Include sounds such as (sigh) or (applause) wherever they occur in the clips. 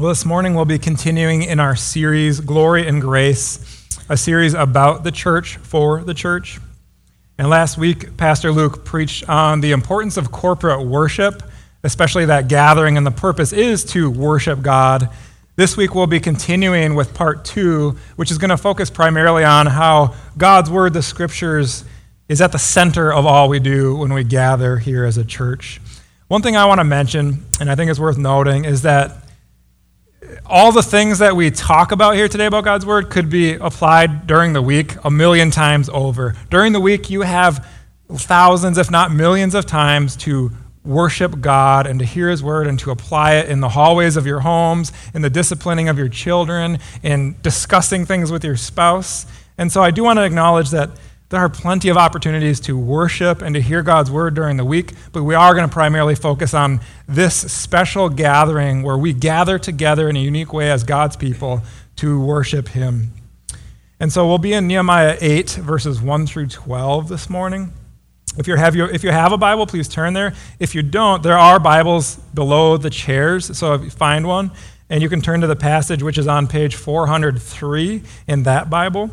Well, this morning we'll be continuing in our series, Glory and Grace, a series about the church for the church. And last week, Pastor Luke preached on the importance of corporate worship, especially that gathering, and the purpose is to worship God. This week we'll be continuing with part two, which is going to focus primarily on how God's Word, the Scriptures, is at the center of all we do when we gather here as a church. One thing I want to mention, and I think it's worth noting, is that all the things that we talk about here today about God's Word could be applied during the week a million times over. During the week, you have thousands, if not millions, of times to worship God and to hear His Word and to apply it in the hallways of your homes, in the disciplining of your children, in discussing things with your spouse. And so I do want to acknowledge that there are plenty of opportunities to worship and to hear God's word during the week, but we are going to primarily focus on this special gathering where we gather together in a unique way as God's people to worship Him. And so we'll be in Nehemiah 8, verses 1 through 12 this morning. If you, have your, if you have a Bible, please turn there. If you don't, there are Bibles below the chairs, so if you find one, and you can turn to the passage which is on page 403 in that Bible.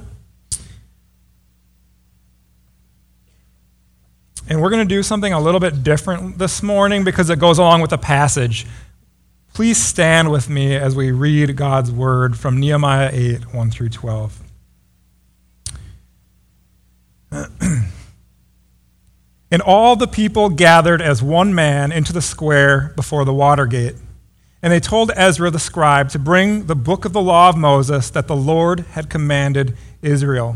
And we're going to do something a little bit different this morning because it goes along with the passage. Please stand with me as we read God's word from Nehemiah 8 1 through 12. (clears throat) and all the people gathered as one man into the square before the water gate. And they told Ezra the scribe to bring the book of the law of Moses that the Lord had commanded Israel.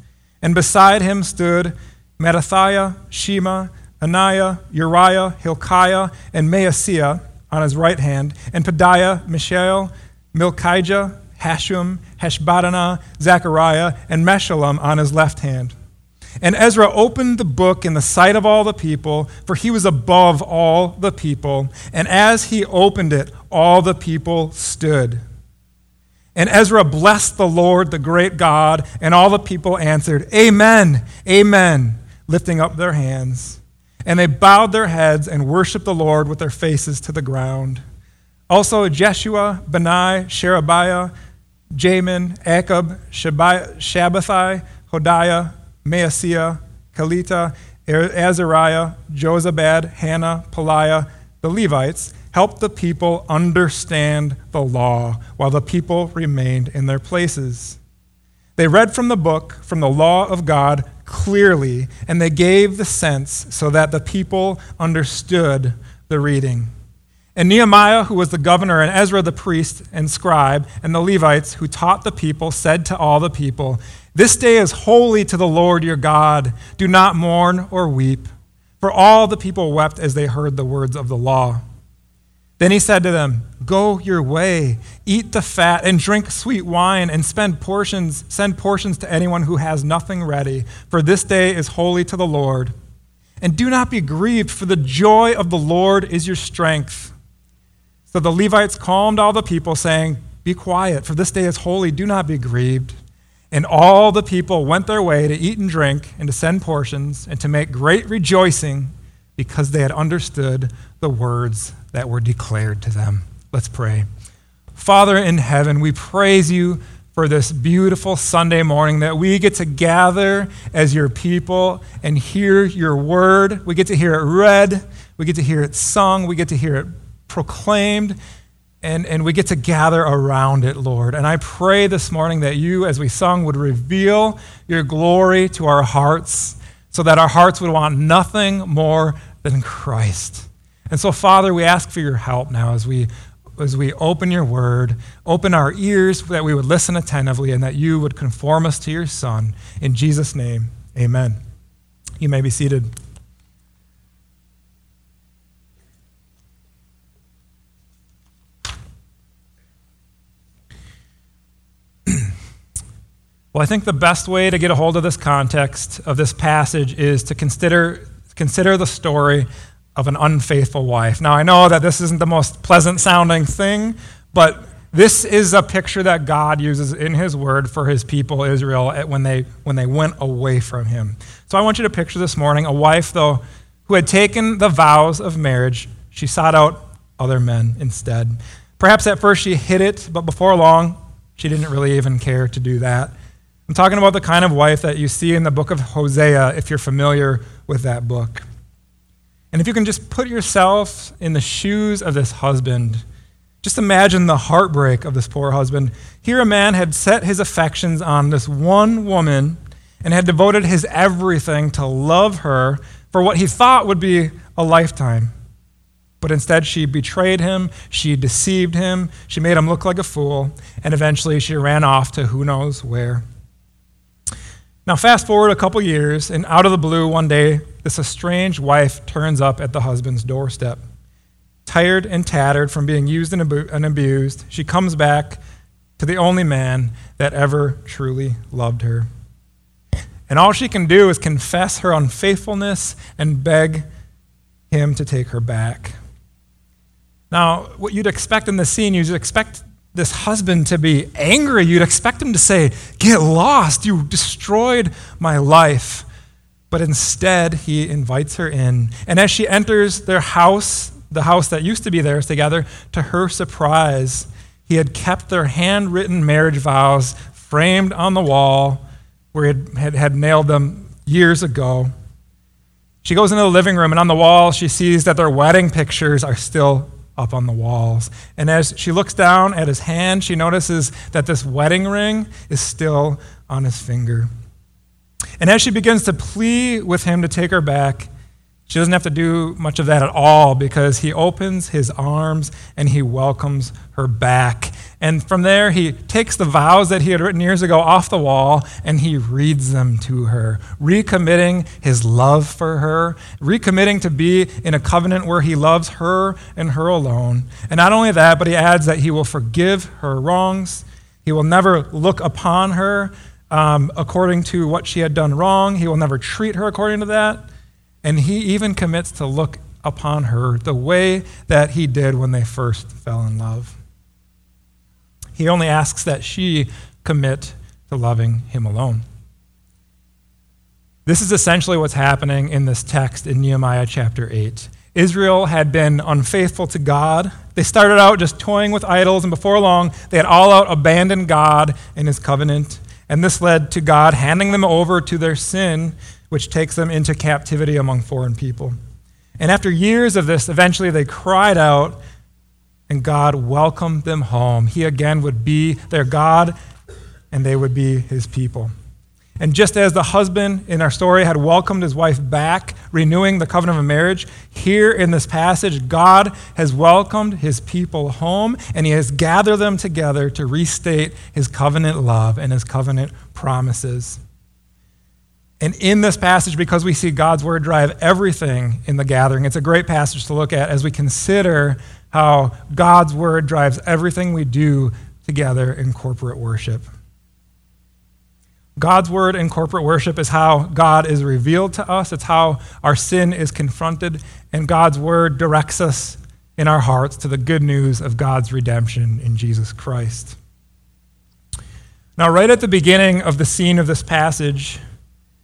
And beside him stood Mattithiah, Shema, Ananiah, Uriah, Hilkiah, and Maaseiah on his right hand, and Pedaiah, Mishael, Malchijah, Hashum, Hashbaddanah, Zechariah, and Meshullam on his left hand. And Ezra opened the book in the sight of all the people, for he was above all the people. And as he opened it, all the people stood. And Ezra blessed the Lord, the great God, and all the people answered, Amen, Amen, lifting up their hands. And they bowed their heads and worshiped the Lord with their faces to the ground. Also, Jeshua, Bani, Sherebiah, Jamin, Akkub, Shabbethai, Hodiah, Maaseiah, Kelita, er-, Azariah, Jozabad, Hanan, Pelaiah, the Levites, helped the people understand the law while the people remained in their places. They read from the book, from the law of God, clearly, and they gave the sense so that the people understood the reading. And Nehemiah, who was the governor, and Ezra the priest and scribe, and the Levites who taught the people, said to all the people, This day is holy to the Lord your God. Do not mourn or weep. For all the people wept as they heard the words of the law. Then he said to them, Go your way, eat the fat, and drink sweet wine, and spend portions, send portions to anyone who has nothing ready, for this day is holy to the Lord. And do not be grieved, for the joy of the Lord is your strength. So the Levites calmed all the people, saying, Be quiet, for this day is holy, do not be grieved. And all the people went their way to eat and drink, and to send portions, and to make great rejoicing, because they had understood the words that were declared to them. Let's pray. Father in heaven, we praise you for this beautiful Sunday morning that we get to gather as your people and hear your word. We get to hear it read, we get to hear it sung, we get to hear it proclaimed, and, and we get to gather around it, Lord. And I pray this morning that you, as we sung, would reveal your glory to our hearts so that our hearts would want nothing more than Christ. And so, Father, we ask for your help now as we as we open your word, open our ears that we would listen attentively and that you would conform us to your Son. In Jesus' name, amen. You may be seated. (clears throat) well, I think the best way to get a hold of this context of this passage is to consider, consider the story of an unfaithful wife. Now, I know that this isn't the most pleasant sounding thing, but this is a picture that God uses in His Word for His people, Israel, when they, when they went away from Him. So I want you to picture this morning a wife, though, who had taken the vows of marriage. She sought out other men instead. Perhaps at first she hid it, but before long, she didn't really even care to do that. I'm talking about the kind of wife that you see in the book of Hosea, if you're familiar with that book. And if you can just put yourself in the shoes of this husband, just imagine the heartbreak of this poor husband. Here, a man had set his affections on this one woman and had devoted his everything to love her for what he thought would be a lifetime. But instead, she betrayed him, she deceived him, she made him look like a fool, and eventually she ran off to who knows where. Now, fast forward a couple years, and out of the blue, one day, this estranged wife turns up at the husband's doorstep. Tired and tattered from being used and abused, she comes back to the only man that ever truly loved her. And all she can do is confess her unfaithfulness and beg him to take her back. Now, what you'd expect in this scene, you'd expect this husband to be angry. You'd expect him to say, Get lost. You destroyed my life. But instead, he invites her in. And as she enters their house, the house that used to be theirs together, to her surprise, he had kept their handwritten marriage vows framed on the wall where he had, had nailed them years ago. She goes into the living room, and on the wall, she sees that their wedding pictures are still up on the walls. And as she looks down at his hand, she notices that this wedding ring is still on his finger. And as she begins to plead with him to take her back, she doesn't have to do much of that at all because he opens his arms and he welcomes her back. And from there, he takes the vows that he had written years ago off the wall and he reads them to her, recommitting his love for her, recommitting to be in a covenant where he loves her and her alone. And not only that, but he adds that he will forgive her wrongs, he will never look upon her um, according to what she had done wrong, he will never treat her according to that. And he even commits to look upon her the way that he did when they first fell in love. He only asks that she commit to loving him alone. This is essentially what's happening in this text in Nehemiah chapter 8. Israel had been unfaithful to God. They started out just toying with idols, and before long, they had all out abandoned God and his covenant. And this led to God handing them over to their sin which takes them into captivity among foreign people. And after years of this, eventually they cried out, and God welcomed them home. He again would be their God, and they would be his people. And just as the husband in our story had welcomed his wife back, renewing the covenant of marriage, here in this passage, God has welcomed his people home and he has gathered them together to restate his covenant love and his covenant promises. And in this passage, because we see God's word drive everything in the gathering, it's a great passage to look at as we consider how God's word drives everything we do together in corporate worship. God's word in corporate worship is how God is revealed to us, it's how our sin is confronted, and God's word directs us in our hearts to the good news of God's redemption in Jesus Christ. Now, right at the beginning of the scene of this passage,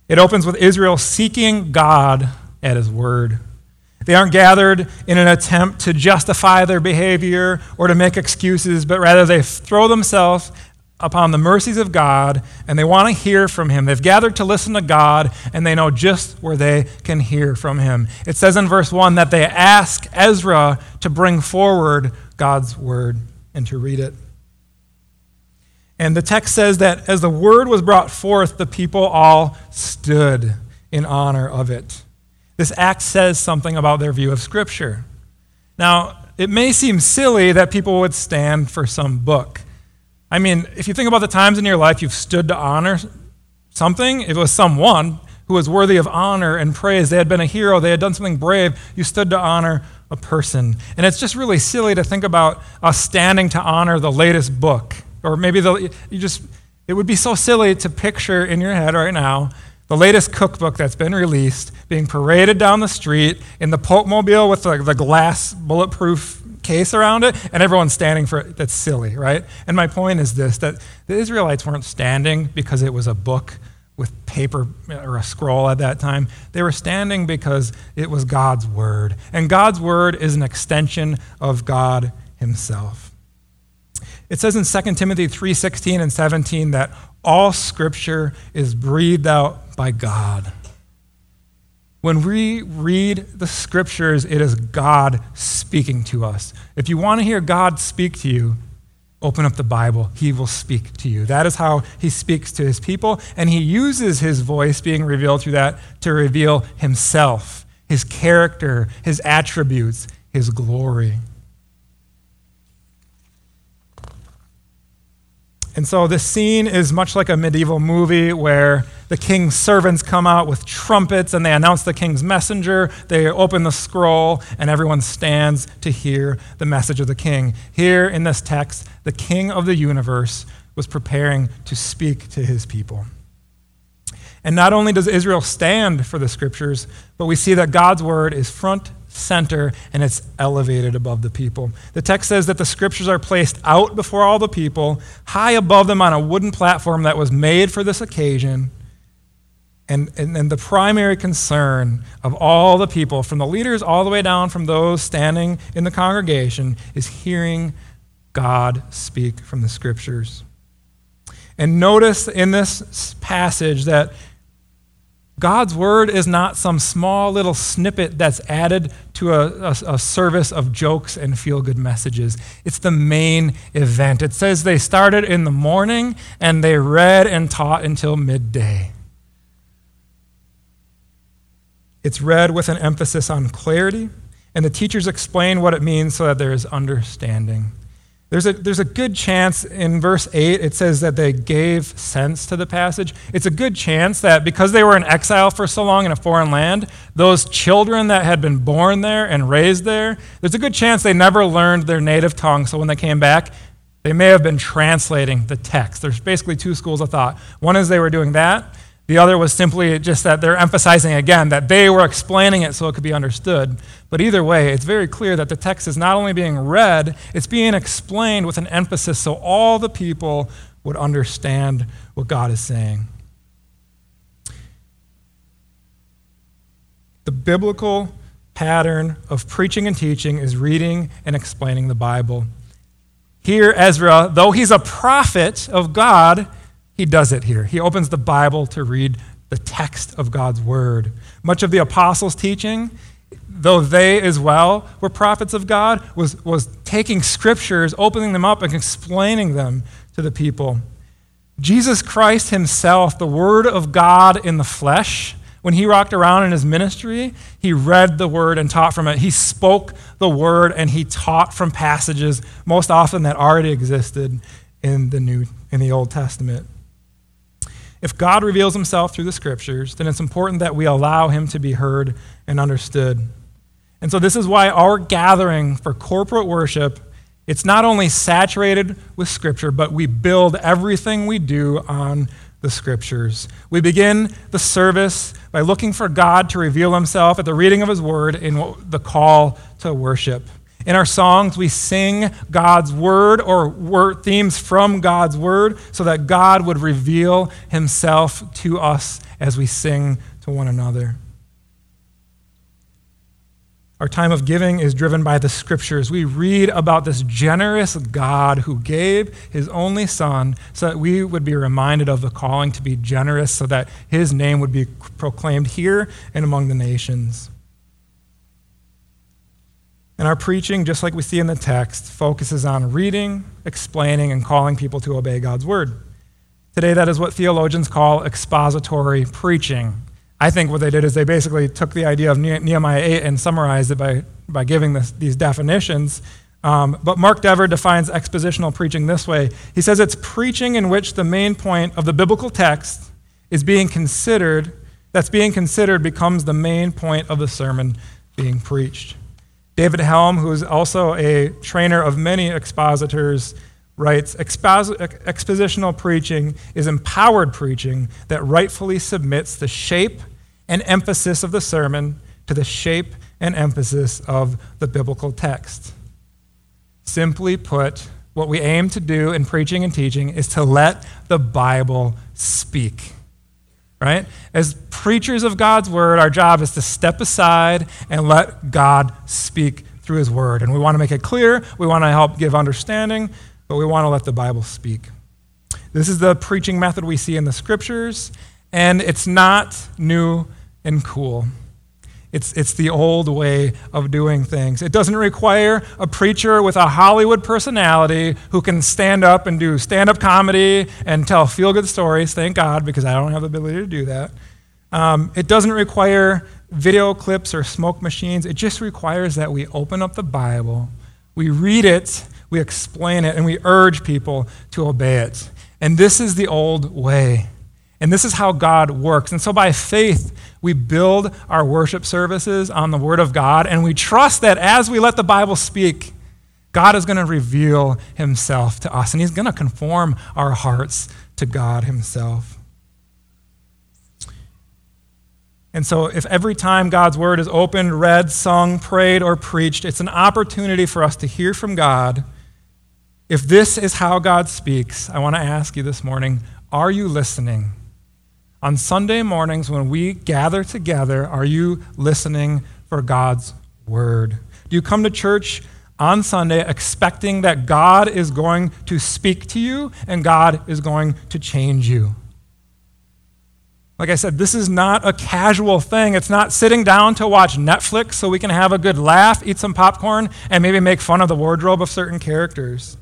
it opens with Israel seeking God at his word. They aren't gathered in an attempt to justify their behavior or to make excuses, but rather they throw themselves upon the mercies of God and they want to hear from him. They've gathered to listen to God and they know just where they can hear from him. It says in verse 1 that they ask Ezra to bring forward God's word and to read it. And the text says that as the word was brought forth, the people all stood in honor of it. This act says something about their view of Scripture. Now, it may seem silly that people would stand for some book. I mean, if you think about the times in your life you've stood to honor something, it was someone who was worthy of honor and praise. They had been a hero, they had done something brave. You stood to honor a person. And it's just really silly to think about us standing to honor the latest book or maybe the, you just It would be so silly to picture in your head right now the latest cookbook that's been released being paraded down the street in the Pope Mobile with the, the glass bulletproof case around it, and everyone's standing for it. That's silly, right? And my point is this that the Israelites weren't standing because it was a book with paper or a scroll at that time. They were standing because it was God's word. And God's word is an extension of God himself. It says in 2 Timothy 3:16 and 17 that all scripture is breathed out by God. When we read the scriptures, it is God speaking to us. If you want to hear God speak to you, open up the Bible. He will speak to you. That is how he speaks to his people, and he uses his voice being revealed through that to reveal himself, his character, his attributes, his glory. And so this scene is much like a medieval movie where the king's servants come out with trumpets and they announce the king's messenger. They open the scroll and everyone stands to hear the message of the king. Here in this text, the king of the universe was preparing to speak to his people. And not only does Israel stand for the scriptures, but we see that God's word is front center and it's elevated above the people. The text says that the scriptures are placed out before all the people, high above them on a wooden platform that was made for this occasion. And, and, and, the primary concern of all the people, from the leaders all the way down from those standing in the congregation, is hearing God speak from the scriptures. And notice in this passage that God's word is not some small little snippet that's added to a, a, a service of jokes and feel good messages. It's the main event. It says they started in the morning and they read and taught until midday. It's read with an emphasis on clarity, and the teachers explain what it means so that there is understanding. There's a, there's a good chance in verse 8, it says that they gave sense to the passage. It's a good chance that because they were in exile for so long in a foreign land, those children that had been born there and raised there, there's a good chance they never learned their native tongue. So when they came back, they may have been translating the text. There's basically two schools of thought. One is they were doing that, the other was simply just that they're emphasizing again that they were explaining it so it could be understood. But either way, it's very clear that the text is not only being read, it's being explained with an emphasis so all the people would understand what God is saying. The biblical pattern of preaching and teaching is reading and explaining the Bible. Here, Ezra, though he's a prophet of God, he does it here. He opens the Bible to read the text of God's word. Much of the apostles' teaching, though they as well were prophets of God, was, was taking scriptures, opening them up, and explaining them to the people. Jesus Christ himself, the Word of God in the flesh, when he rocked around in his ministry, he read the Word and taught from it. He spoke the Word and he taught from passages, most often that already existed in the New in the Old Testament. If God reveals himself through the scriptures, then it's important that we allow him to be heard and understood. And so this is why our gathering for corporate worship, it's not only saturated with scripture, but we build everything we do on the scriptures. We begin the service by looking for God to reveal himself at the reading of his word in the call to worship. In our songs, we sing God's word or word, themes from God's word so that God would reveal himself to us as we sing to one another. Our time of giving is driven by the scriptures. We read about this generous God who gave his only son so that we would be reminded of the calling to be generous so that his name would be proclaimed here and among the nations. And our preaching, just like we see in the text, focuses on reading, explaining, and calling people to obey God's word. Today, that is what theologians call expository preaching. I think what they did is they basically took the idea of Nehemiah 8 and summarized it by, by giving this, these definitions. Um, but Mark Dever defines expositional preaching this way He says it's preaching in which the main point of the biblical text is being considered, that's being considered becomes the main point of the sermon being preached. David Helm, who's also a trainer of many expositors, writes Expositional preaching is empowered preaching that rightfully submits the shape and emphasis of the sermon to the shape and emphasis of the biblical text. Simply put, what we aim to do in preaching and teaching is to let the Bible speak. Right? As preachers of God's word, our job is to step aside and let God speak through his word. And we want to make it clear, we want to help give understanding, but we want to let the Bible speak. This is the preaching method we see in the scriptures, and it's not new and cool. It's, it's the old way of doing things. It doesn't require a preacher with a Hollywood personality who can stand up and do stand up comedy and tell feel good stories, thank God, because I don't have the ability to do that. Um, it doesn't require video clips or smoke machines. It just requires that we open up the Bible, we read it, we explain it, and we urge people to obey it. And this is the old way. And this is how God works. And so by faith, we build our worship services on the Word of God, and we trust that as we let the Bible speak, God is going to reveal Himself to us, and He's going to conform our hearts to God Himself. And so, if every time God's Word is opened, read, sung, prayed, or preached, it's an opportunity for us to hear from God. If this is how God speaks, I want to ask you this morning are you listening? On Sunday mornings, when we gather together, are you listening for God's word? Do you come to church on Sunday expecting that God is going to speak to you and God is going to change you? Like I said, this is not a casual thing. It's not sitting down to watch Netflix so we can have a good laugh, eat some popcorn, and maybe make fun of the wardrobe of certain characters.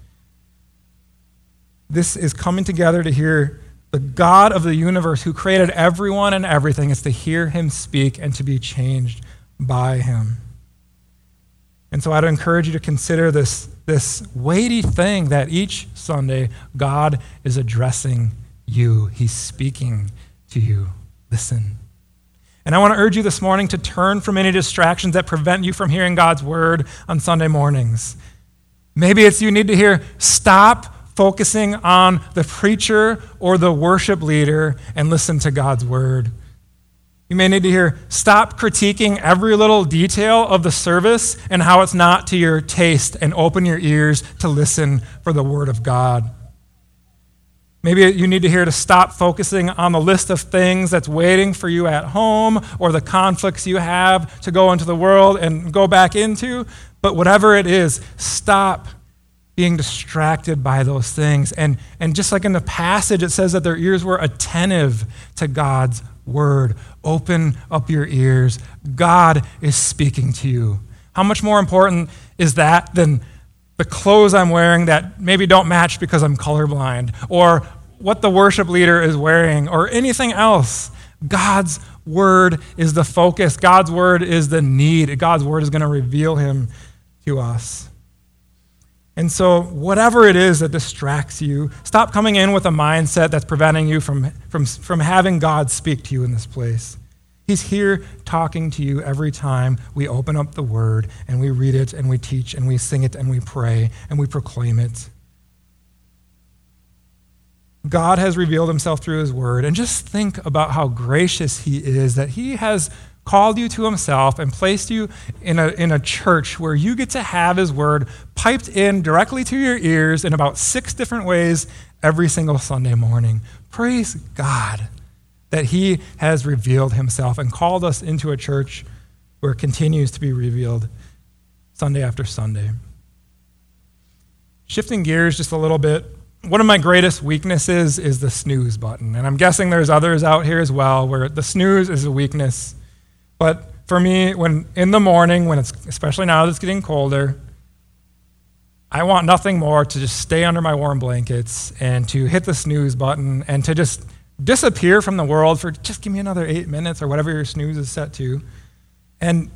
This is coming together to hear the God of the universe who created everyone and everything is to hear him speak and to be changed by him. And so I'd encourage you to consider this, this weighty thing that each Sunday God is addressing you. He's speaking to you. Listen. And I want to urge you this morning to turn from any distractions that prevent you from hearing God's word on Sunday mornings. Maybe it's you need to hear, stop focusing on the preacher or the worship leader and listen to God's word. You may need to hear stop critiquing every little detail of the service and how it's not to your taste and open your ears to listen for the word of God. Maybe you need to hear to stop focusing on the list of things that's waiting for you at home or the conflicts you have to go into the world and go back into. But whatever it is, stop being distracted by those things. And, and just like in the passage, it says that their ears were attentive to God's word. Open up your ears. God is speaking to you. How much more important is that than the clothes I'm wearing that maybe don't match because I'm colorblind, or what the worship leader is wearing, or anything else? God's word is the focus. God's word is the need. God's word is going to reveal him to us. And so, whatever it is that distracts you, stop coming in with a mindset that's preventing you from, from, from having God speak to you in this place. He's here talking to you every time we open up the Word and we read it and we teach and we sing it and we pray and we proclaim it. God has revealed himself through his Word. And just think about how gracious he is that he has called you to himself and placed you in a, in a church where you get to have his word piped in directly to your ears in about six different ways every single Sunday morning. Praise God that he has revealed himself and called us into a church where it continues to be revealed Sunday after Sunday. Shifting gears just a little bit, one of my greatest weaknesses is the snooze button. And I'm guessing there's others out here as well where the snooze is a weakness. But for me, when in the morning, when it's especially now that it's getting colder, I want nothing more to just stay under my warm blankets and to hit the snooze button and to just disappear from the world for just give me another eight minutes or whatever your snooze is set to. And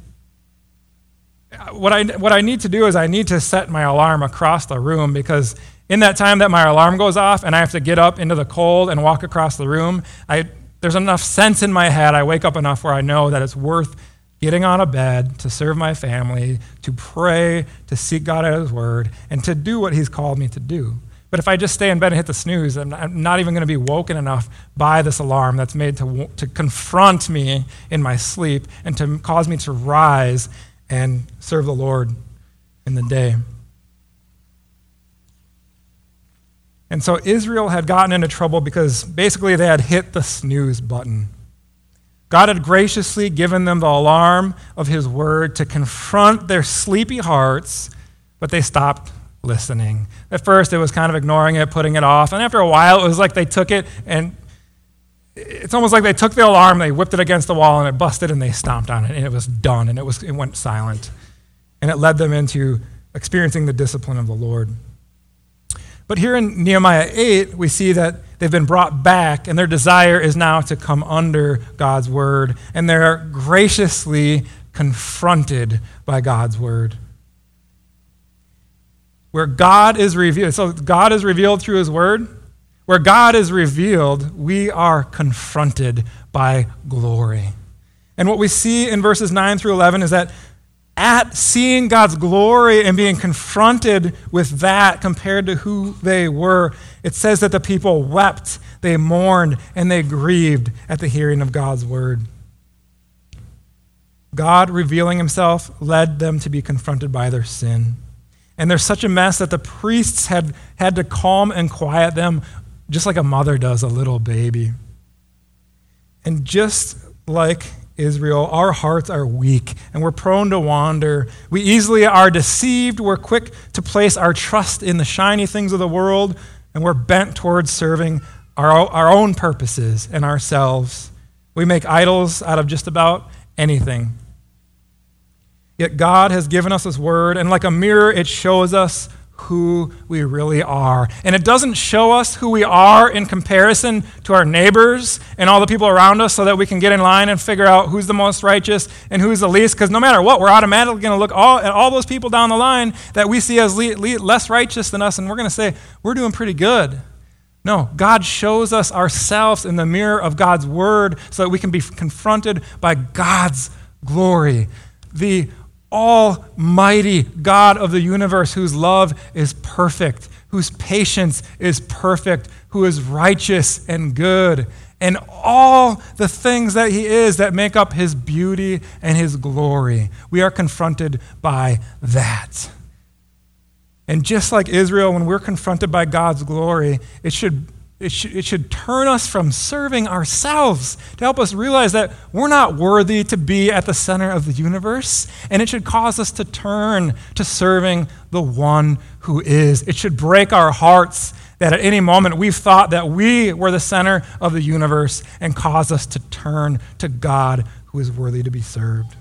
uh, what I, what I need to do is I need to set my alarm across the room because in that time that my alarm goes off and I have to get up into the cold and walk across the room, I, there's enough sense in my head. I wake up enough where I know that it's worth getting on a bed to serve my family, to pray, to seek God at His Word, and to do what He's called me to do. But if I just stay in bed and hit the snooze, I'm not, I'm not even going to be woken enough by this alarm that's made to, to confront me in my sleep and to cause me to rise and serve the Lord in the day. And so Israel had gotten into trouble because basically they had hit the snooze button. God had graciously given them the alarm of His word to confront their sleepy hearts, but they stopped listening. At first, it was kind of ignoring it, putting it off. And after a while, it was like they took it and it's almost like they took the alarm, they whipped it against the wall, and it busted, and they stomped on it, and it was done, and it, was, it went silent. And it led them into experiencing the discipline of the Lord. But here in Nehemiah 8, we see that they've been brought back, and their desire is now to come under God's word, and they're graciously confronted by God's word where God is revealed. So God is revealed through his word. Where God is revealed, we are confronted by glory. And what we see in verses 9 through 11 is that at seeing God's glory and being confronted with that compared to who they were, it says that the people wept, they mourned, and they grieved at the hearing of God's word. God revealing himself led them to be confronted by their sin. And there's such a mess that the priests had, had to calm and quiet them, just like a mother does a little baby. And just like Israel, our hearts are weak and we're prone to wander. We easily are deceived. We're quick to place our trust in the shiny things of the world, and we're bent towards serving our, our own purposes and ourselves. We make idols out of just about anything. Yet God has given us His word, and like a mirror, it shows us who we really are. And it doesn't show us who we are in comparison to our neighbors and all the people around us so that we can get in line and figure out who's the most righteous and who's the least. Because no matter what, we're automatically going to look all, at all those people down the line that we see as le- le- less righteous than us, and we're going to say, we're doing pretty good. No, God shows us ourselves in the mirror of God's word so that we can be confronted by God's glory. The almighty God of the universe, whose love is perfect, whose patience is perfect, who is righteous and good, and all the things that he is that make up his beauty and his glory. We are confronted by that. And just like Israel, when we're confronted by God's glory, it should it should, it should turn us from serving ourselves to help us realize that we're not worthy to be at the center of the universe. And it should cause us to turn to serving the one who is. It should break our hearts that at any moment we've thought that we were the center of the universe and cause us to turn to God who is worthy to be served.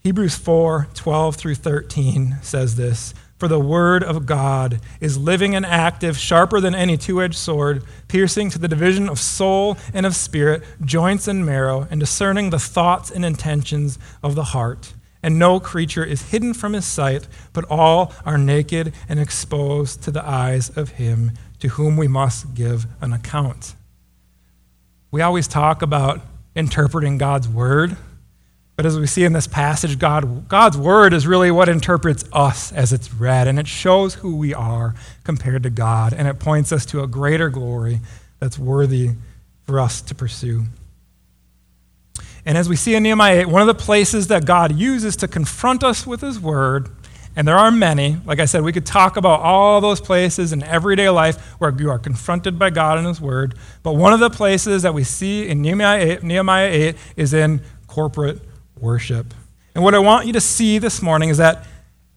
Hebrews 4 12 through 13 says this. For the word of God is living and active, sharper than any two edged sword, piercing to the division of soul and of spirit, joints and marrow, and discerning the thoughts and intentions of the heart. And no creature is hidden from his sight, but all are naked and exposed to the eyes of him to whom we must give an account. We always talk about interpreting God's word. But as we see in this passage, God, God's word is really what interprets us as it's read, and it shows who we are compared to God, and it points us to a greater glory that's worthy for us to pursue. And as we see in Nehemiah 8, one of the places that God uses to confront us with his word, and there are many, like I said, we could talk about all those places in everyday life where you are confronted by God and his word, but one of the places that we see in Nehemiah 8, Nehemiah 8 is in corporate worship. And what I want you to see this morning is that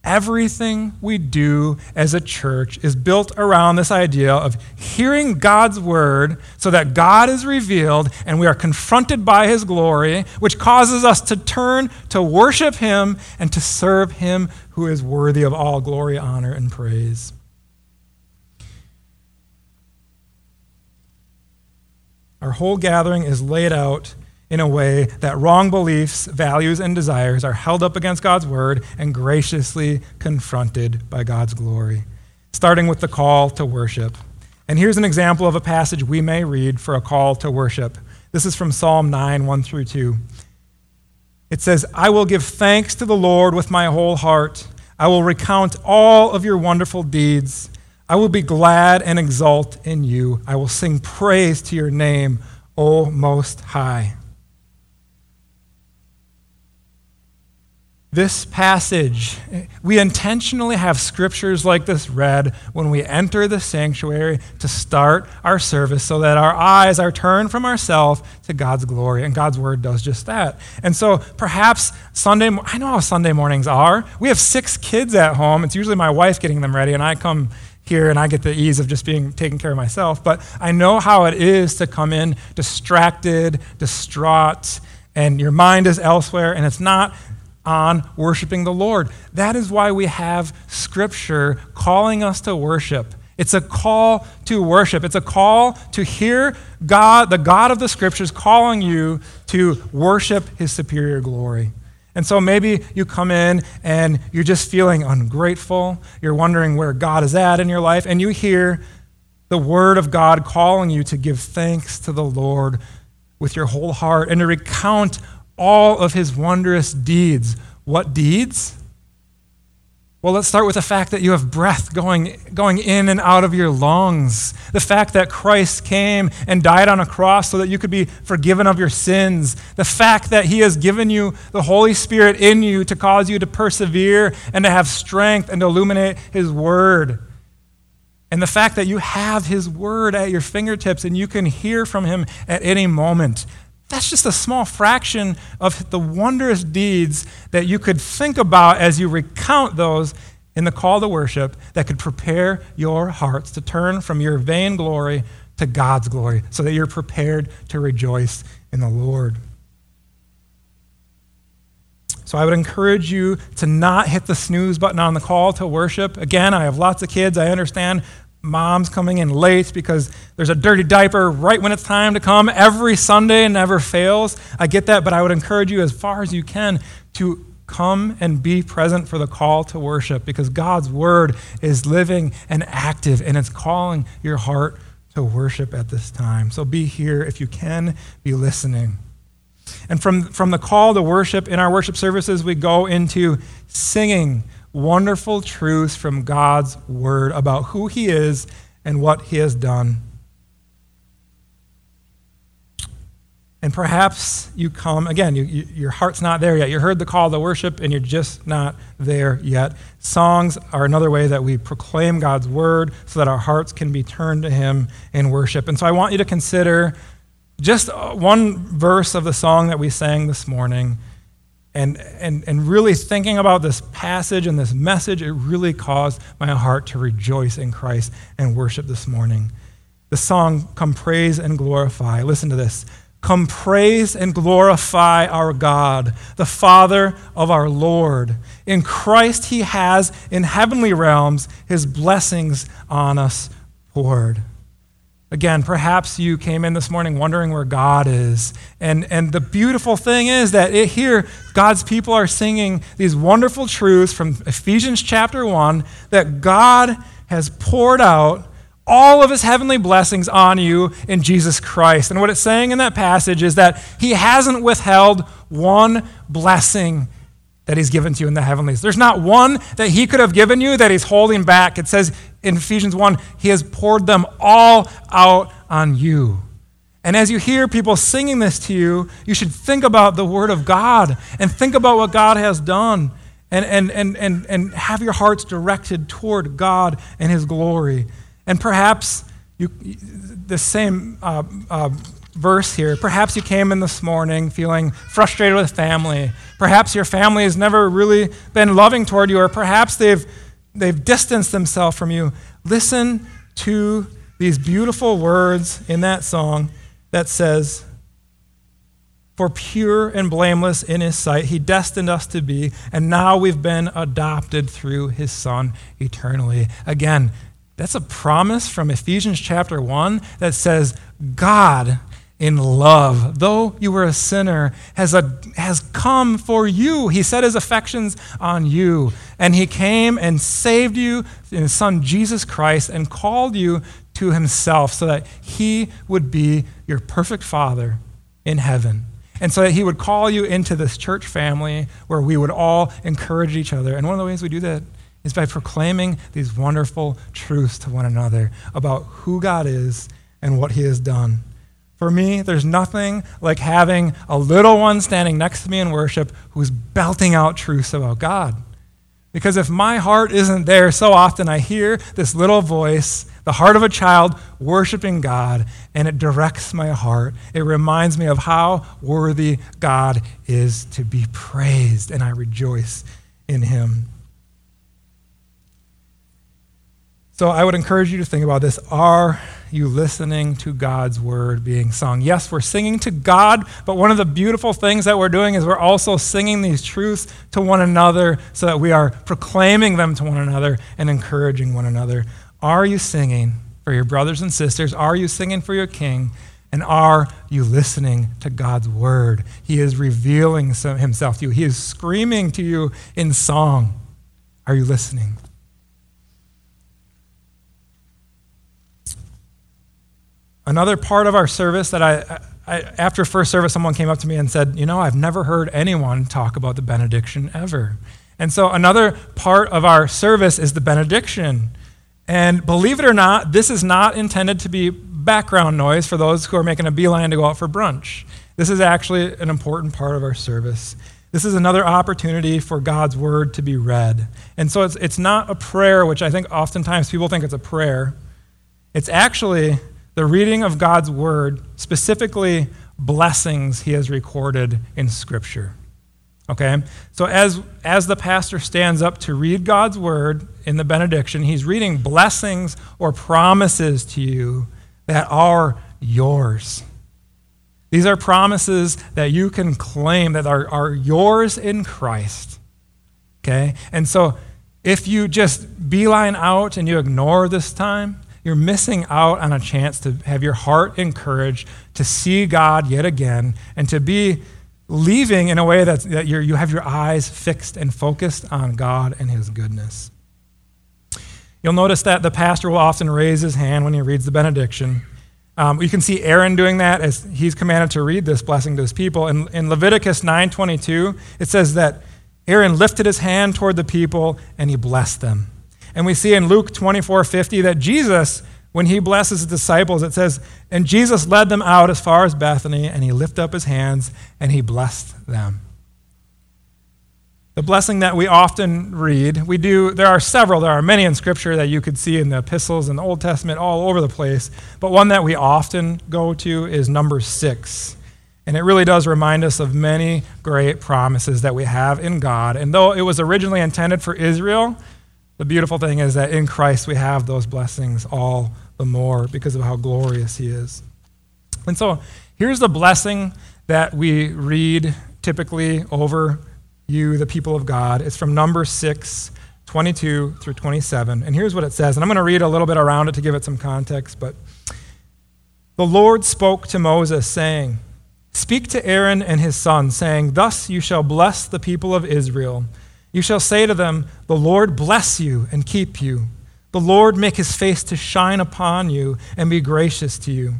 everything we do as a church is built around this idea of hearing God's word so that God is revealed and we are confronted by his glory, which causes us to turn to worship him and to serve him who is worthy of all glory, honor, and praise. Our whole gathering is laid out in a way that wrong beliefs, values, and desires are held up against God's word and graciously confronted by God's glory, starting with the call to worship. And here's an example of a passage we may read for a call to worship. This is from Psalm 9, 1 through 2. It says, I will give thanks to the Lord with my whole heart. I will recount all of your wonderful deeds. I will be glad and exult in you. I will sing praise to your name, O Most High. This passage, we intentionally have scriptures like this read when we enter the sanctuary to start our service so that our eyes are turned from ourselves to God's glory. And God's word does just that. And so perhaps Sunday, I know how Sunday mornings are. We have six kids at home. It's usually my wife getting them ready, and I come here and I get the ease of just being taken care of myself. But I know how it is to come in distracted, distraught, and your mind is elsewhere, and it's not on worshiping the Lord. That is why we have Scripture calling us to worship. It's a call to worship. It's a call to hear God, the God of the Scriptures, calling you to worship His superior glory. And so maybe you come in and you're just feeling ungrateful. You're wondering where God is at in your life, and you hear the Word of God calling you to give thanks to the Lord with your whole heart and to recount all of his wondrous deeds. What deeds? Well, let's start with the fact that you have breath going, going in and out of your lungs. The fact that Christ came and died on a cross so that you could be forgiven of your sins. The fact that He has given you the Holy Spirit in you to cause you to persevere and to have strength and to illuminate His Word. And the fact that you have His Word at your fingertips and you can hear from Him at any moment. That's just a small fraction of the wondrous deeds that you could think about as you recount those in the call to worship that could prepare your hearts to turn from your vain glory to God's glory so that you're prepared to rejoice in the Lord. So I would encourage you to not hit the snooze button on the call to worship. Again, I have lots of kids. I understand moms coming in late because there's a dirty diaper right when it's time to come every Sunday and never fails. I get that, but I would encourage you as far as you can to come and be present for the call to worship because God's word is living and active and it's calling your heart to worship at this time. So be here if you can, be listening. And from, from the call to worship in our worship services, we go into singing wonderful truths from God's word about who he is and what he has done. And perhaps you come, again, you, you, your heart's not there yet. You heard the call to worship and you're just not there yet. Songs are another way that we proclaim God's word so that our hearts can be turned to Him in worship. And so I want you to consider just one verse of the song that we sang this morning and, and, and really thinking about this passage and this message, it really caused my heart to rejoice in Christ and worship this morning. The song, Come Praise and Glorify. Listen to this. Come praise and glorify our God, the Father of our Lord. In Christ, He has in heavenly realms His blessings on us poured. Again, perhaps you came in this morning wondering where God is. And, and the beautiful thing is that it, here, God's people are singing these wonderful truths from Ephesians chapter 1 that God has poured out all of his heavenly blessings on you in Jesus Christ. And what it's saying in that passage is that he hasn't withheld one blessing that he's given to you in the heavenlies. There's not one that he could have given you that he's holding back. It says in Ephesians 1, he has poured them all out on you. And as you hear people singing this to you, you should think about the Word of God and think about what God has done and, and, and, and, and have your hearts directed toward God and His glory. And perhaps you, the same uh, uh, verse here. Perhaps you came in this morning feeling frustrated with family. Perhaps your family has never really been loving toward you, or perhaps they've, they've distanced themselves from you. Listen to these beautiful words in that song that says, For pure and blameless in his sight, he destined us to be, and now we've been adopted through his Son eternally. Again, that's a promise from Ephesians chapter 1 that says, God in love, though you were a sinner, has, a, has come for you. He set his affections on you. And he came and saved you in his son Jesus Christ and called you to himself so that he would be your perfect father in heaven. And so that he would call you into this church family where we would all encourage each other. And one of the ways we do that is by proclaiming these wonderful truths to one another about who God is and what he has done. For me, there's nothing like having a little one standing next to me in worship who's belting out truths about God. Because if my heart isn't there, so often I hear this little voice, the heart of a child, worshiping God, and it directs my heart. It reminds me of how worthy God is to be praised, and I rejoice in Him. So I would encourage you to think about this. Are you listening to God's word being sung? Yes, we're singing to God, but one of the beautiful things that we're doing is we're also singing these truths to one another so that we are proclaiming them to one another and encouraging one another. Are you singing for your brothers and sisters? Are you singing for your king? And are you listening to God's word? He is revealing himself to you, He is screaming to you in song. Are you listening? Another part of our service that I, I, after first service, someone came up to me and said, You know, I've never heard anyone talk about the benediction ever. And so another part of our service is the benediction. And believe it or not, this is not intended to be background noise for those who are making a beeline to go out for brunch. This is actually an important part of our service. This is another opportunity for God's word to be read. And so it's, it's not a prayer, which I think oftentimes people think it's a prayer. It's actually the reading of God's word, specifically blessings he has recorded in Scripture. Okay? So as, as the pastor stands up to read God's word in the benediction, he's reading blessings or promises to you that are yours. These are promises that you can claim that are, are yours in Christ. Okay? And so if you just beeline out and you ignore this time, you're missing out on a chance to have your heart encouraged to see God yet again and to be leaving in a way that's, that you you have your eyes fixed and focused on God and His goodness. You'll notice that the pastor will often raise his hand when he reads the benediction. Um, you can see Aaron doing that as he's commanded to read this blessing to his people. In, in Leviticus 9:22, it says that Aaron lifted his hand toward the people and he blessed them. And we see in Luke 24 50 that Jesus, when he blesses his disciples, it says, And Jesus led them out as far as Bethany, and he lifted up his hands and he blessed them. The blessing that we often read, we do, there are several, there are many in Scripture that you could see in the epistles and the Old Testament all over the place, but one that we often go to is Numbers six. And it really does remind us of many great promises that we have in God. And though it was originally intended for Israel, the beautiful thing is that in Christ we have those blessings all the more because of how glorious He is. And so here's the blessing that we read typically over you, the people of God. It's from Numbers 6, 22 through 27. And here's what it says. And I'm going to read a little bit around it to give it some context. But the Lord spoke to Moses, saying, Speak to Aaron and his sons, saying, Thus you shall bless the people of Israel. You shall say to them, The Lord bless you and keep you. The Lord make his face to shine upon you and be gracious to you.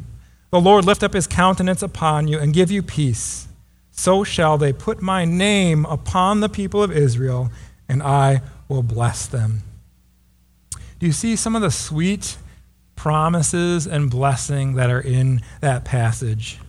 The Lord lift up his countenance upon you and give you peace. So shall they put my name upon the people of Israel, and I will bless them. Do you see some of the sweet promises and blessing that are in that passage?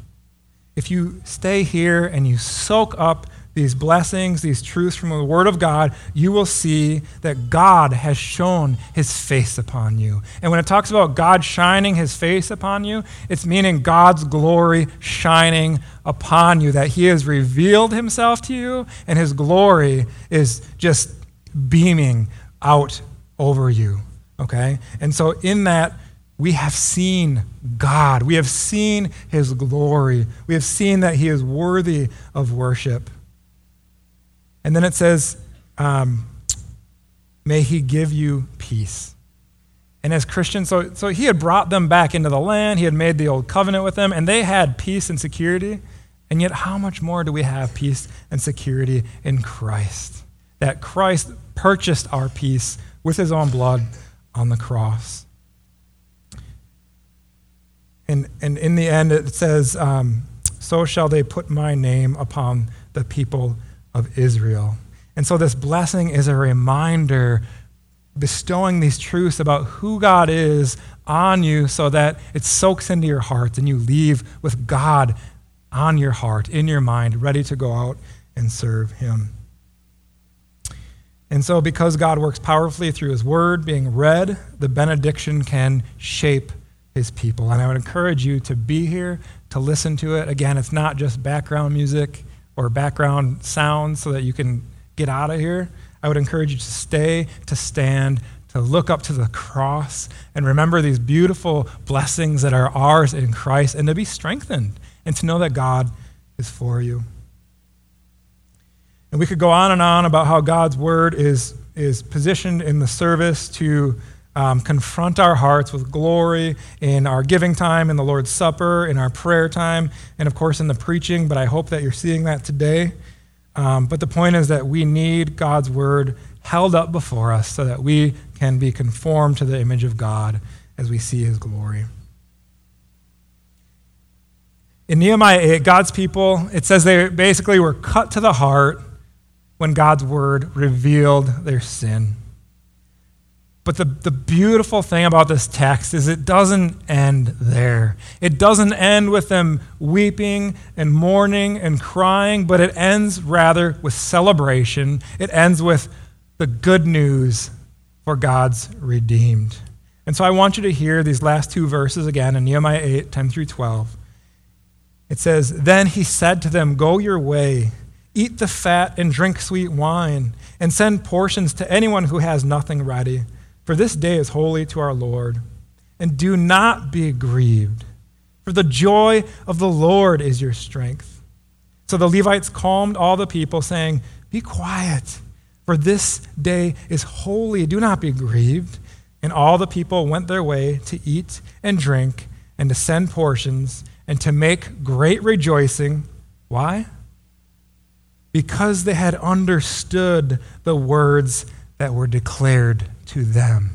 If you stay here and you soak up these blessings, these truths from the Word of God, you will see that God has shown His face upon you. And when it talks about God shining His face upon you, it's meaning God's glory shining upon you, that He has revealed Himself to you, and His glory is just beaming out over you. Okay? And so, in that, we have seen God. We have seen His glory. We have seen that He is worthy of worship. And then it says, um, May he give you peace. And as Christians, so, so he had brought them back into the land, he had made the old covenant with them, and they had peace and security. And yet, how much more do we have peace and security in Christ? That Christ purchased our peace with his own blood on the cross. And, and in the end, it says, um, so shall they put my name upon the people of Israel. And so this blessing is a reminder, bestowing these truths about who God is on you so that it soaks into your heart and you leave with God on your heart, in your mind, ready to go out and serve Him. And so, because God works powerfully through His Word being read, the benediction can shape His people. And I would encourage you to be here, to listen to it. Again, it's not just background music or background sounds so that you can get out of here. I would encourage you to stay, to stand, to look up to the cross, and remember these beautiful blessings that are ours in Christ, and to be strengthened and to know that God is for you. And we could go on and on about how God's word is, is positioned in the service to um, confront our hearts with glory in our giving time, in the Lord's Supper, in our prayer time, and of course in the preaching. But I hope that you're seeing that today. Um, but the point is that we need God's word held up before us so that we can be conformed to the image of God as we see his glory. In Nehemiah 8, God's people, it says they basically were cut to the heart when God's word revealed their sin. But the, the beautiful thing about this text is it doesn't end there. It doesn't end with them weeping and mourning and crying, but it ends rather with celebration. It ends with the good news for God's redeemed. And so I want you to hear these last two verses again in Nehemiah 8 10 through 12. It says, Then he said to them, Go your way, eat the fat and drink sweet wine, and send portions to anyone who has nothing ready for this day is holy to our Lord. And do not be grieved, for the joy of the Lord is your strength. So the Levites calmed all the people, saying, Be quiet, for this day is holy. Do not be grieved. And all the people went their way to eat and drink and to send portions and to make great rejoicing. Why? Because they had understood the words that were declared to them.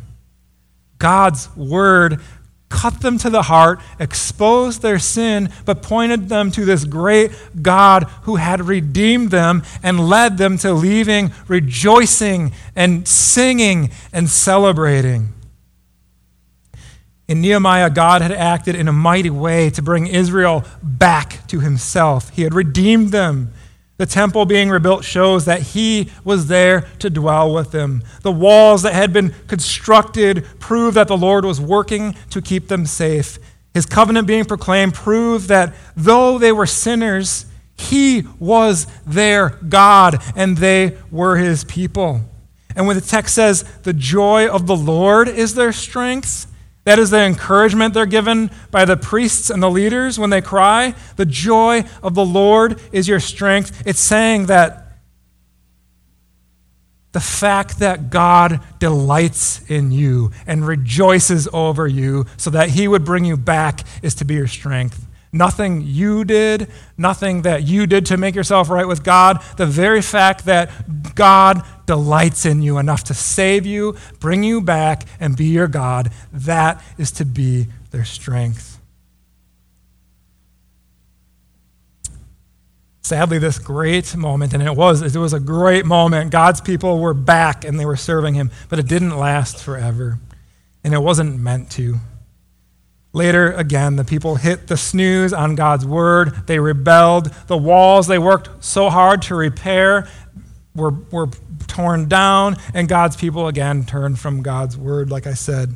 God's word cut them to the heart, exposed their sin, but pointed them to this great God who had redeemed them and led them to leaving rejoicing and singing and celebrating. In Nehemiah, God had acted in a mighty way to bring Israel back to himself. He had redeemed them. The temple being rebuilt shows that he was there to dwell with them. The walls that had been constructed prove that the Lord was working to keep them safe. His covenant being proclaimed proved that though they were sinners, he was their God and they were his people. And when the text says, the joy of the Lord is their strength, that is the encouragement they're given by the priests and the leaders when they cry. The joy of the Lord is your strength. It's saying that the fact that God delights in you and rejoices over you so that he would bring you back is to be your strength. Nothing you did, nothing that you did to make yourself right with God. The very fact that God delights in you enough to save you, bring you back, and be your God, that is to be their strength. Sadly, this great moment, and it was, it was a great moment. God's people were back and they were serving him, but it didn't last forever. And it wasn't meant to. Later, again, the people hit the snooze on God's word. They rebelled. The walls they worked so hard to repair were, were torn down, and God's people again turned from God's word, like I said.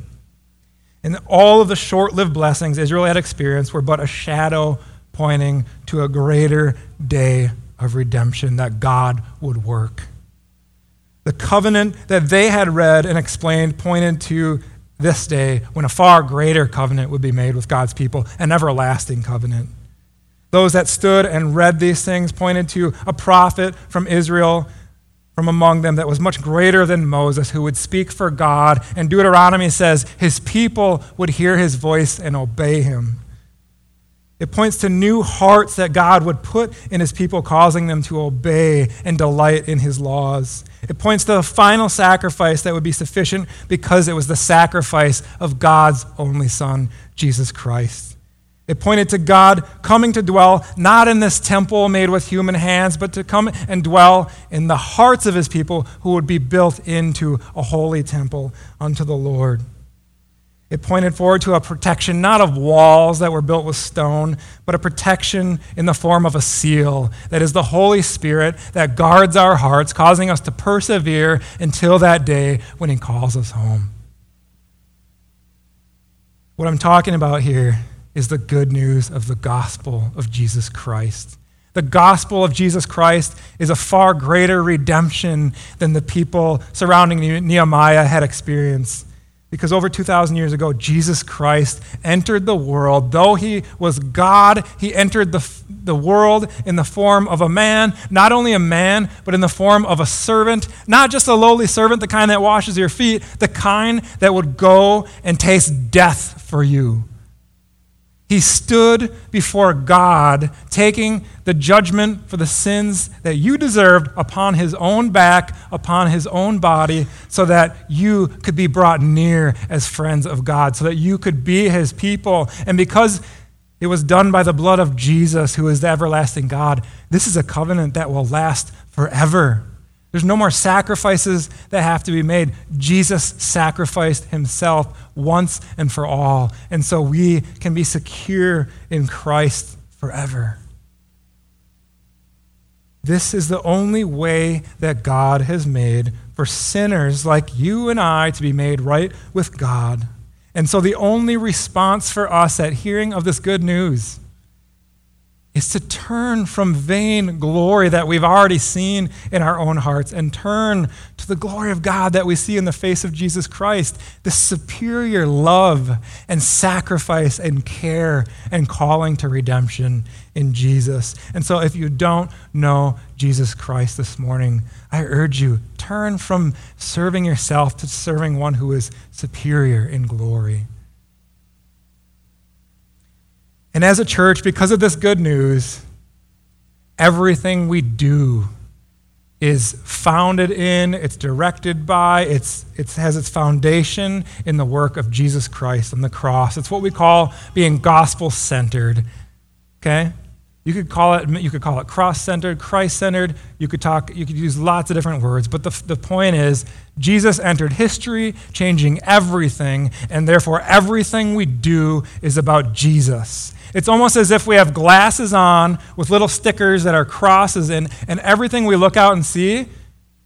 And all of the short lived blessings Israel had experienced were but a shadow pointing to a greater day of redemption that God would work. The covenant that they had read and explained pointed to this day when a far greater covenant would be made with God's people, an everlasting covenant. Those that stood and read these things pointed to a prophet from Israel from among them that was much greater than Moses, who would speak for God. And Deuteronomy says his people would hear his voice and obey him. It points to new hearts that God would put in his people, causing them to obey and delight in his laws. It points to the final sacrifice that would be sufficient because it was the sacrifice of God's only Son, Jesus Christ. It pointed to God coming to dwell not in this temple made with human hands, but to come and dwell in the hearts of his people who would be built into a holy temple unto the Lord. It pointed forward to a protection not of walls that were built with stone, but a protection in the form of a seal that is the Holy Spirit that guards our hearts, causing us to persevere until that day when He calls us home. What I'm talking about here is the good news of the gospel of Jesus Christ. The gospel of Jesus Christ is a far greater redemption than the people surrounding Nehemiah had experienced. Because over 2,000 years ago, Jesus Christ entered the world. Though he was God, he entered the, the world in the form of a man, not only a man, but in the form of a servant. Not just a lowly servant, the kind that washes your feet, the kind that would go and taste death for you. He stood before God, taking the judgment for the sins that you deserved upon his own back, upon his own body, so that you could be brought near as friends of God, so that you could be his people. And because it was done by the blood of Jesus, who is the everlasting God, this is a covenant that will last forever. There's no more sacrifices that have to be made. Jesus sacrificed himself once and for all. And so we can be secure in Christ forever. This is the only way that God has made for sinners like you and I to be made right with God. And so the only response for us at hearing of this good news is to turn from vain glory that we've already seen in our own hearts and turn to the glory of God that we see in the face of Jesus Christ, the superior love and sacrifice and care and calling to redemption in Jesus. And so if you don't know Jesus Christ this morning, I urge you turn from serving yourself to serving one who is superior in glory. And as a church, because of this good news, everything we do is founded in, it's directed by, it's, it has its foundation in the work of Jesus Christ on the cross. It's what we call being gospel centered. Okay? You could call it, you could call it cross-centered, Christ-centered. You could talk, you could use lots of different words. But the, the point is, Jesus entered history, changing everything, and therefore everything we do is about Jesus. It's almost as if we have glasses on with little stickers that are crosses in, and everything we look out and see,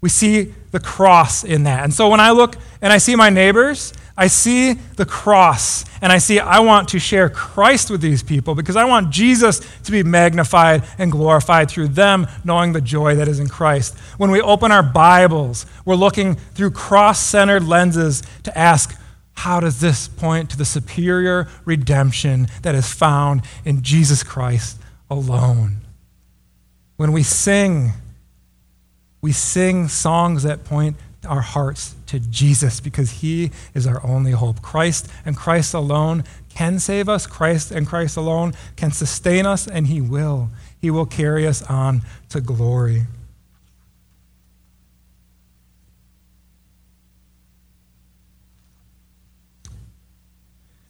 we see the cross in that. And so when I look and I see my neighbors, I see the cross and I see I want to share Christ with these people because I want Jesus to be magnified and glorified through them knowing the joy that is in Christ. When we open our Bibles, we're looking through cross centered lenses to ask, how does this point to the superior redemption that is found in Jesus Christ alone? When we sing, we sing songs that point our hearts to Jesus because he is our only hope. Christ and Christ alone can save us. Christ and Christ alone can sustain us, and he will. He will carry us on to glory.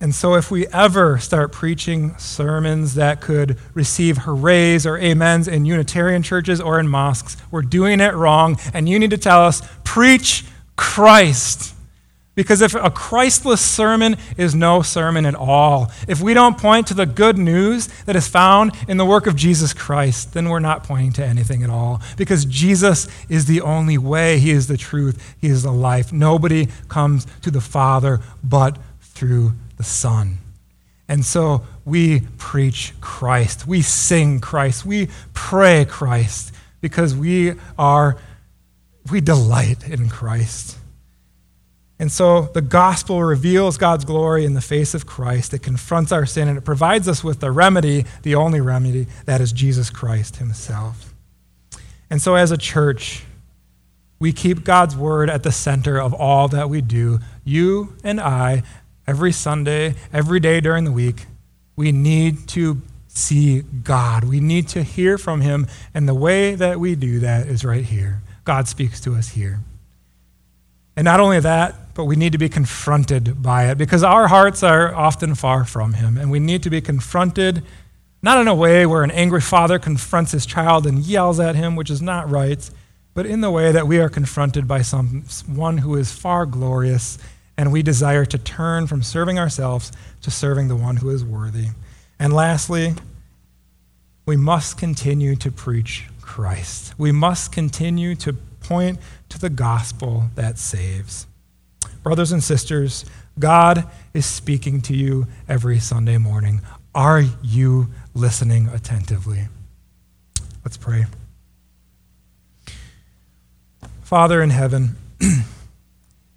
And so, if we ever start preaching sermons that could receive hoorays or amens in Unitarian churches or in mosques, we're doing it wrong. And you need to tell us, preach Christ. Because if a Christless sermon is no sermon at all, if we don't point to the good news that is found in the work of Jesus Christ, then we're not pointing to anything at all. Because Jesus is the only way, He is the truth, He is the life. Nobody comes to the Father but through the Son. And so we preach Christ. We sing Christ. We pray Christ because we are, we delight in Christ. And so the gospel reveals God's glory in the face of Christ. It confronts our sin and it provides us with the remedy, the only remedy, that is Jesus Christ himself. And so as a church, we keep God's word at the center of all that we do. You and I every Sunday, every day during the week, we need to see God. We need to hear from Him. And the way that we do that is right here. God speaks to us here. And not only that, but we need to be confronted by it because our hearts are often far from Him. And we need to be confronted, not in a way where an angry father confronts his child and yells at him, which is not right, but in the way that we are confronted by someone who is far glorious and we desire to turn from serving ourselves to serving the one who is worthy. And lastly, we must continue to preach Christ. We must continue to point to the gospel that saves. Brothers and sisters, God is speaking to you every Sunday morning. Are you listening attentively? Let's pray. Father in heaven, (clears throat)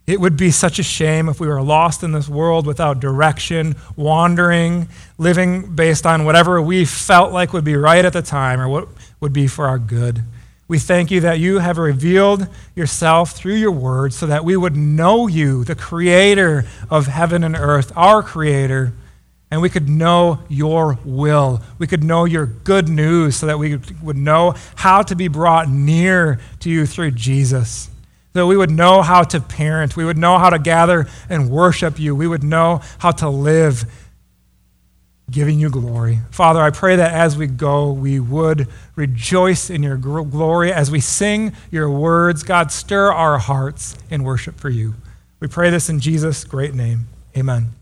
It would be such a shame if we were lost in this world without direction, wandering, living based on whatever we felt like would be right at the time or what would be for our good. We thank you that you have revealed yourself through your word so that we would know you, the creator of heaven and earth, our creator, and we could know your will. We could know your good news so that we would know how to be brought near to you through Jesus that we would know how to parent, we would know how to gather and worship you, we would know how to live giving you glory. Father, I pray that as we go, we would rejoice in your glory as we sing your words. God, stir our hearts in worship for you. We pray this in Jesus' great name. Amen.